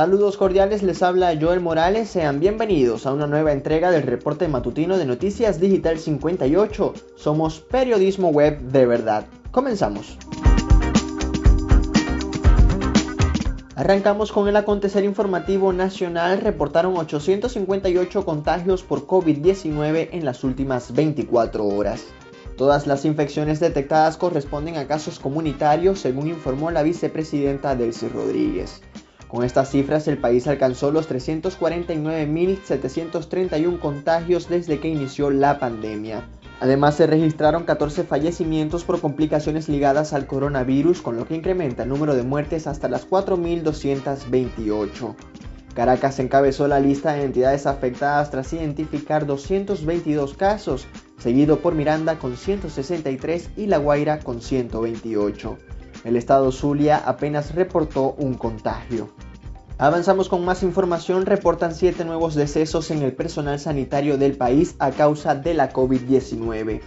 Saludos cordiales, les habla Joel Morales, sean bienvenidos a una nueva entrega del reporte matutino de Noticias Digital 58. Somos periodismo web de verdad. Comenzamos. Arrancamos con el acontecer informativo nacional. Reportaron 858 contagios por COVID-19 en las últimas 24 horas. Todas las infecciones detectadas corresponden a casos comunitarios, según informó la vicepresidenta Delcy Rodríguez. Con estas cifras, el país alcanzó los 349.731 contagios desde que inició la pandemia. Además, se registraron 14 fallecimientos por complicaciones ligadas al coronavirus, con lo que incrementa el número de muertes hasta las 4.228. Caracas encabezó la lista de entidades afectadas tras identificar 222 casos, seguido por Miranda con 163 y La Guaira con 128. El estado Zulia apenas reportó un contagio. Avanzamos con más información. Reportan siete nuevos decesos en el personal sanitario del país a causa de la COVID-19.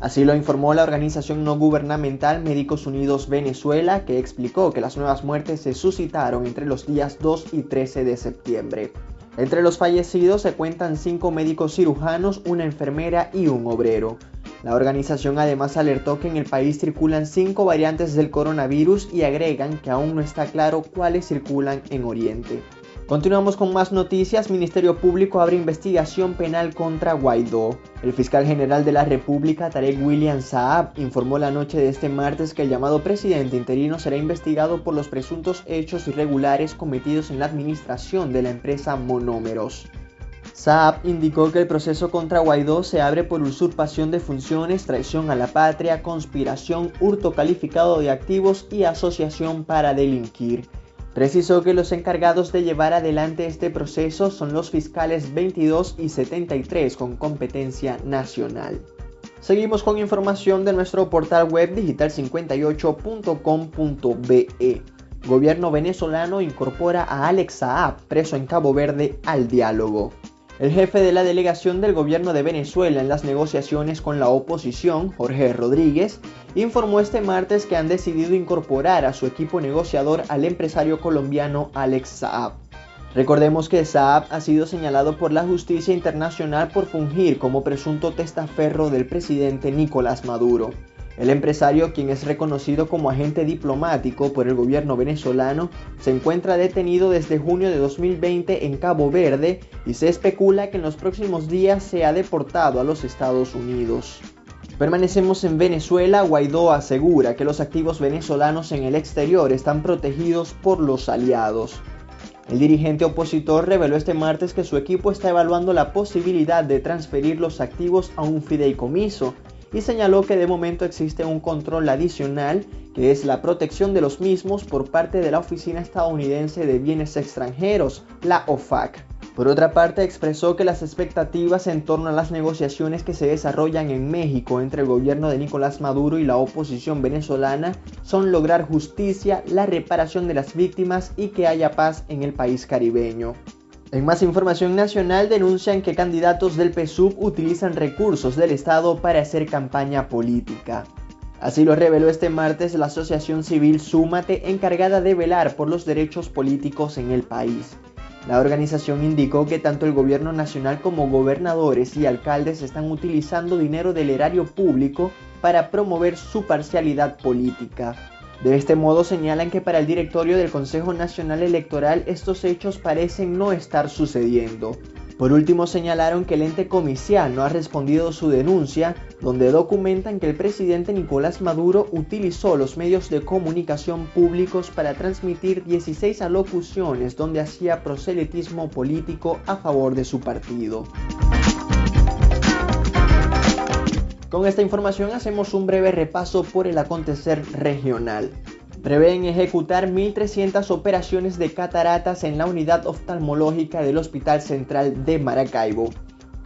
Así lo informó la organización no gubernamental Médicos Unidos Venezuela, que explicó que las nuevas muertes se suscitaron entre los días 2 y 13 de septiembre. Entre los fallecidos se cuentan cinco médicos cirujanos, una enfermera y un obrero. La organización además alertó que en el país circulan cinco variantes del coronavirus y agregan que aún no está claro cuáles circulan en Oriente. Continuamos con más noticias. Ministerio Público abre investigación penal contra Guaidó. El fiscal general de la República, Tarek William Saab, informó la noche de este martes que el llamado presidente interino será investigado por los presuntos hechos irregulares cometidos en la administración de la empresa Monómeros. Saab indicó que el proceso contra Guaidó se abre por usurpación de funciones, traición a la patria, conspiración, hurto calificado de activos y asociación para delinquir. Precisó que los encargados de llevar adelante este proceso son los fiscales 22 y 73 con competencia nacional. Seguimos con información de nuestro portal web digital58.com.be. Gobierno venezolano incorpora a Alex Saab, preso en Cabo Verde, al diálogo. El jefe de la delegación del gobierno de Venezuela en las negociaciones con la oposición, Jorge Rodríguez, informó este martes que han decidido incorporar a su equipo negociador al empresario colombiano Alex Saab. Recordemos que Saab ha sido señalado por la justicia internacional por fungir como presunto testaferro del presidente Nicolás Maduro. El empresario, quien es reconocido como agente diplomático por el gobierno venezolano, se encuentra detenido desde junio de 2020 en Cabo Verde y se especula que en los próximos días sea deportado a los Estados Unidos. Permanecemos en Venezuela, Guaidó asegura que los activos venezolanos en el exterior están protegidos por los aliados. El dirigente opositor reveló este martes que su equipo está evaluando la posibilidad de transferir los activos a un fideicomiso y señaló que de momento existe un control adicional que es la protección de los mismos por parte de la Oficina Estadounidense de Bienes Extranjeros, la OFAC. Por otra parte, expresó que las expectativas en torno a las negociaciones que se desarrollan en México entre el gobierno de Nicolás Maduro y la oposición venezolana son lograr justicia, la reparación de las víctimas y que haya paz en el país caribeño. En más información nacional denuncian que candidatos del PSUV utilizan recursos del Estado para hacer campaña política. Así lo reveló este martes la Asociación Civil Súmate encargada de velar por los derechos políticos en el país. La organización indicó que tanto el gobierno nacional como gobernadores y alcaldes están utilizando dinero del erario público para promover su parcialidad política. De este modo señalan que para el directorio del Consejo Nacional Electoral estos hechos parecen no estar sucediendo. Por último señalaron que el ente comicial no ha respondido su denuncia, donde documentan que el presidente Nicolás Maduro utilizó los medios de comunicación públicos para transmitir 16 alocuciones donde hacía proselitismo político a favor de su partido. Con esta información hacemos un breve repaso por el acontecer regional. Prevén ejecutar 1.300 operaciones de cataratas en la unidad oftalmológica del Hospital Central de Maracaibo.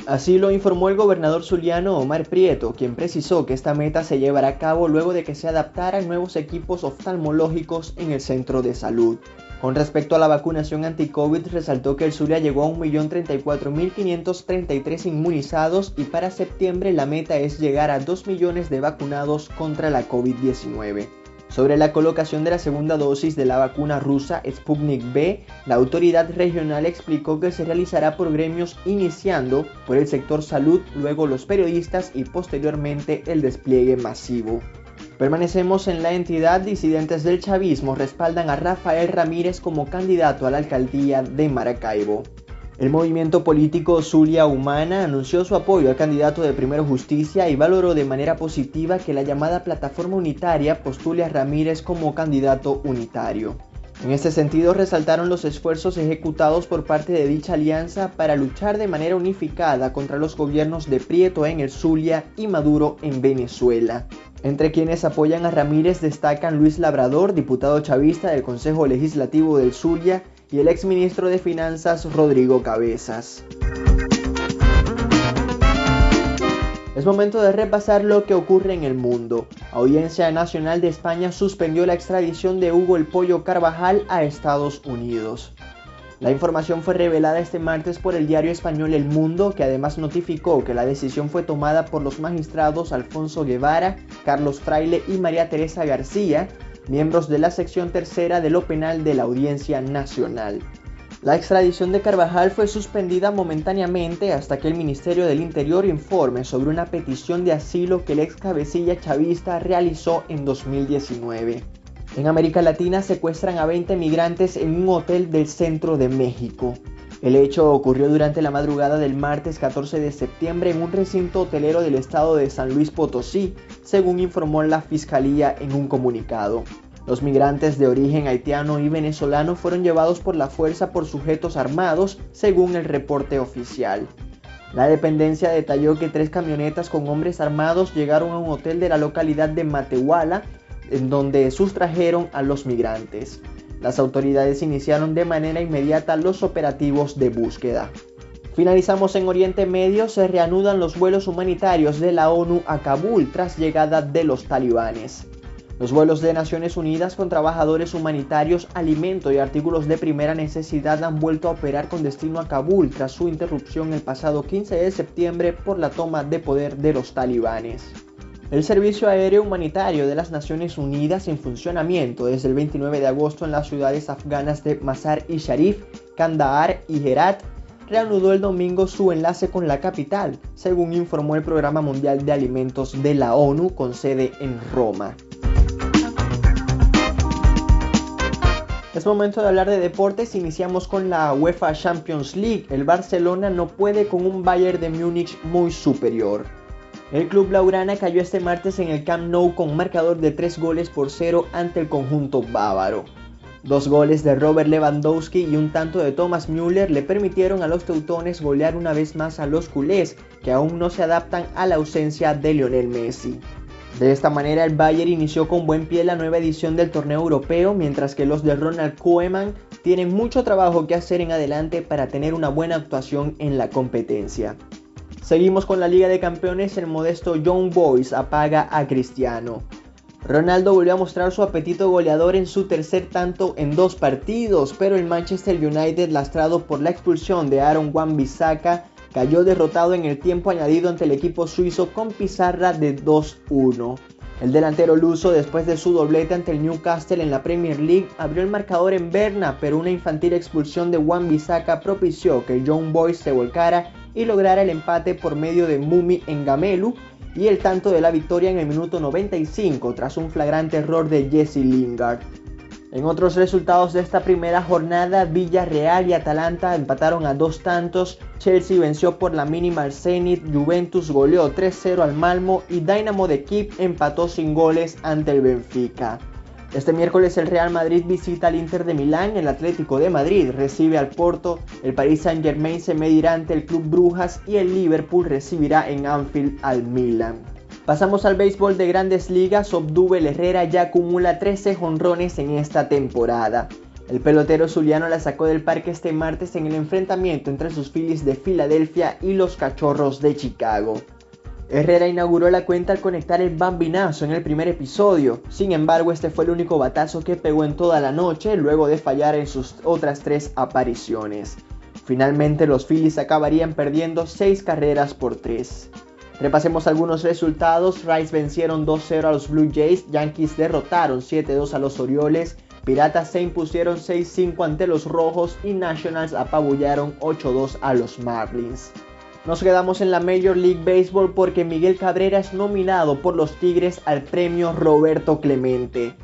Así lo informó el gobernador zuliano Omar Prieto, quien precisó que esta meta se llevará a cabo luego de que se adaptaran nuevos equipos oftalmológicos en el centro de salud. Con respecto a la vacunación anti-COVID, resaltó que el Zulia llegó a 1.034.533 inmunizados y para septiembre la meta es llegar a 2 millones de vacunados contra la COVID-19. Sobre la colocación de la segunda dosis de la vacuna rusa Sputnik V, la autoridad regional explicó que se realizará por gremios iniciando por el sector salud, luego los periodistas y posteriormente el despliegue masivo. Permanecemos en la entidad, disidentes del chavismo respaldan a Rafael Ramírez como candidato a la alcaldía de Maracaibo. El movimiento político Zulia Humana anunció su apoyo al candidato de Primero Justicia y valoró de manera positiva que la llamada plataforma unitaria postule a Ramírez como candidato unitario. En este sentido, resaltaron los esfuerzos ejecutados por parte de dicha alianza para luchar de manera unificada contra los gobiernos de Prieto en el Zulia y Maduro en Venezuela. Entre quienes apoyan a Ramírez destacan Luis Labrador, diputado chavista del Consejo Legislativo del Zulia, y el exministro de Finanzas Rodrigo Cabezas. Es momento de repasar lo que ocurre en el mundo. Audiencia Nacional de España suspendió la extradición de Hugo el Pollo Carvajal a Estados Unidos. La información fue revelada este martes por el diario español El Mundo, que además notificó que la decisión fue tomada por los magistrados Alfonso Guevara, Carlos Fraile y María Teresa García, miembros de la sección tercera de lo penal de la Audiencia Nacional. La extradición de Carvajal fue suspendida momentáneamente hasta que el Ministerio del Interior informe sobre una petición de asilo que el ex cabecilla chavista realizó en 2019. En América Latina secuestran a 20 migrantes en un hotel del centro de México. El hecho ocurrió durante la madrugada del martes 14 de septiembre en un recinto hotelero del estado de San Luis Potosí, según informó la Fiscalía en un comunicado. Los migrantes de origen haitiano y venezolano fueron llevados por la fuerza por sujetos armados, según el reporte oficial. La dependencia detalló que tres camionetas con hombres armados llegaron a un hotel de la localidad de Matehuala, en donde sustrajeron a los migrantes. Las autoridades iniciaron de manera inmediata los operativos de búsqueda. Finalizamos en Oriente Medio, se reanudan los vuelos humanitarios de la ONU a Kabul tras llegada de los talibanes. Los vuelos de Naciones Unidas con trabajadores humanitarios, alimento y artículos de primera necesidad han vuelto a operar con destino a Kabul tras su interrupción el pasado 15 de septiembre por la toma de poder de los talibanes. El Servicio Aéreo Humanitario de las Naciones Unidas en funcionamiento desde el 29 de agosto en las ciudades afganas de Mazar y Sharif, Kandahar y Herat reanudó el domingo su enlace con la capital, según informó el Programa Mundial de Alimentos de la ONU con sede en Roma. Es momento de hablar de deportes. Iniciamos con la UEFA Champions League. El Barcelona no puede con un Bayern de Múnich muy superior. El club Laurana cayó este martes en el Camp Nou con marcador de 3 goles por 0 ante el conjunto bávaro. Dos goles de Robert Lewandowski y un tanto de Thomas Müller le permitieron a los teutones golear una vez más a los culés, que aún no se adaptan a la ausencia de Lionel Messi. De esta manera el Bayern inició con buen pie la nueva edición del torneo europeo, mientras que los de Ronald Koeman tienen mucho trabajo que hacer en adelante para tener una buena actuación en la competencia. Seguimos con la Liga de Campeones, el modesto Young Boys apaga a Cristiano. Ronaldo volvió a mostrar su apetito goleador en su tercer tanto en dos partidos, pero el Manchester United, lastrado por la expulsión de Aaron Wan-Bissaka, cayó derrotado en el tiempo añadido ante el equipo suizo con pizarra de 2-1. El delantero luso, después de su doblete ante el Newcastle en la Premier League, abrió el marcador en Berna, pero una infantil expulsión de Wan-Bissaka propició que Young Boys se volcara y lograr el empate por medio de Mumi en Gamelu y el tanto de la victoria en el minuto 95 tras un flagrante error de Jesse Lingard. En otros resultados de esta primera jornada, Villarreal y Atalanta empataron a dos tantos, Chelsea venció por la mínima al Zenit, Juventus goleó 3-0 al Malmo y Dynamo de Kiev empató sin goles ante el Benfica. Este miércoles el Real Madrid visita al Inter de Milán, el Atlético de Madrid recibe al Porto, el Paris Saint Germain se medirá ante el Club Brujas y el Liverpool recibirá en Anfield al Milan. Pasamos al béisbol de grandes ligas, Obduvel Herrera ya acumula 13 jonrones en esta temporada. El pelotero zuliano la sacó del parque este martes en el enfrentamiento entre sus Phillies de Filadelfia y los Cachorros de Chicago. Herrera inauguró la cuenta al conectar el bambinazo en el primer episodio, sin embargo este fue el único batazo que pegó en toda la noche luego de fallar en sus otras tres apariciones. Finalmente los Phillies acabarían perdiendo 6 carreras por 3. Repasemos algunos resultados. Rice vencieron 2-0 a los Blue Jays, Yankees derrotaron 7-2 a los Orioles, Piratas se impusieron 6-5 ante los Rojos y Nationals apabullaron 8-2 a los Marlins. Nos quedamos en la Major League Baseball porque Miguel Cabrera es nominado por los Tigres al premio Roberto Clemente.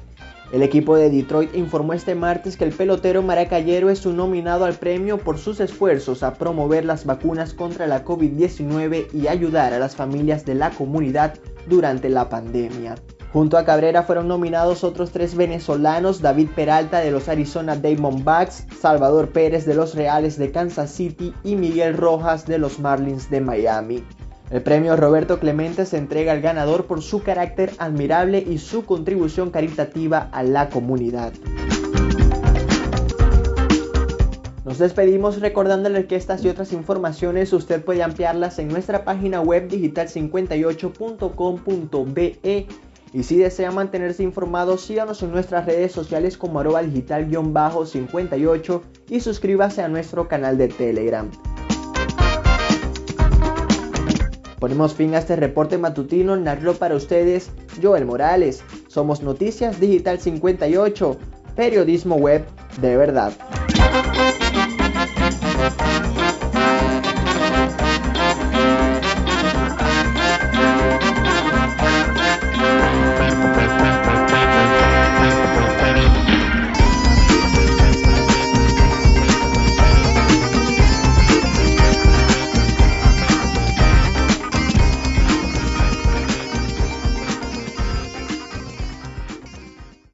El equipo de Detroit informó este martes que el pelotero maracayero es un nominado al premio por sus esfuerzos a promover las vacunas contra la COVID-19 y ayudar a las familias de la comunidad durante la pandemia. Junto a Cabrera fueron nominados otros tres venezolanos, David Peralta de los Arizona Diamondbacks, Salvador Pérez de los Reales de Kansas City y Miguel Rojas de los Marlins de Miami. El premio Roberto Clemente se entrega al ganador por su carácter admirable y su contribución caritativa a la comunidad. Nos despedimos recordándole que estas y otras informaciones usted puede ampliarlas en nuestra página web digital58.com.be y si desea mantenerse informado, síganos en nuestras redes sociales como arroba digital-58 y suscríbase a nuestro canal de Telegram. Ponemos fin a este reporte matutino, narró para ustedes Joel Morales. Somos Noticias Digital 58, periodismo web de verdad.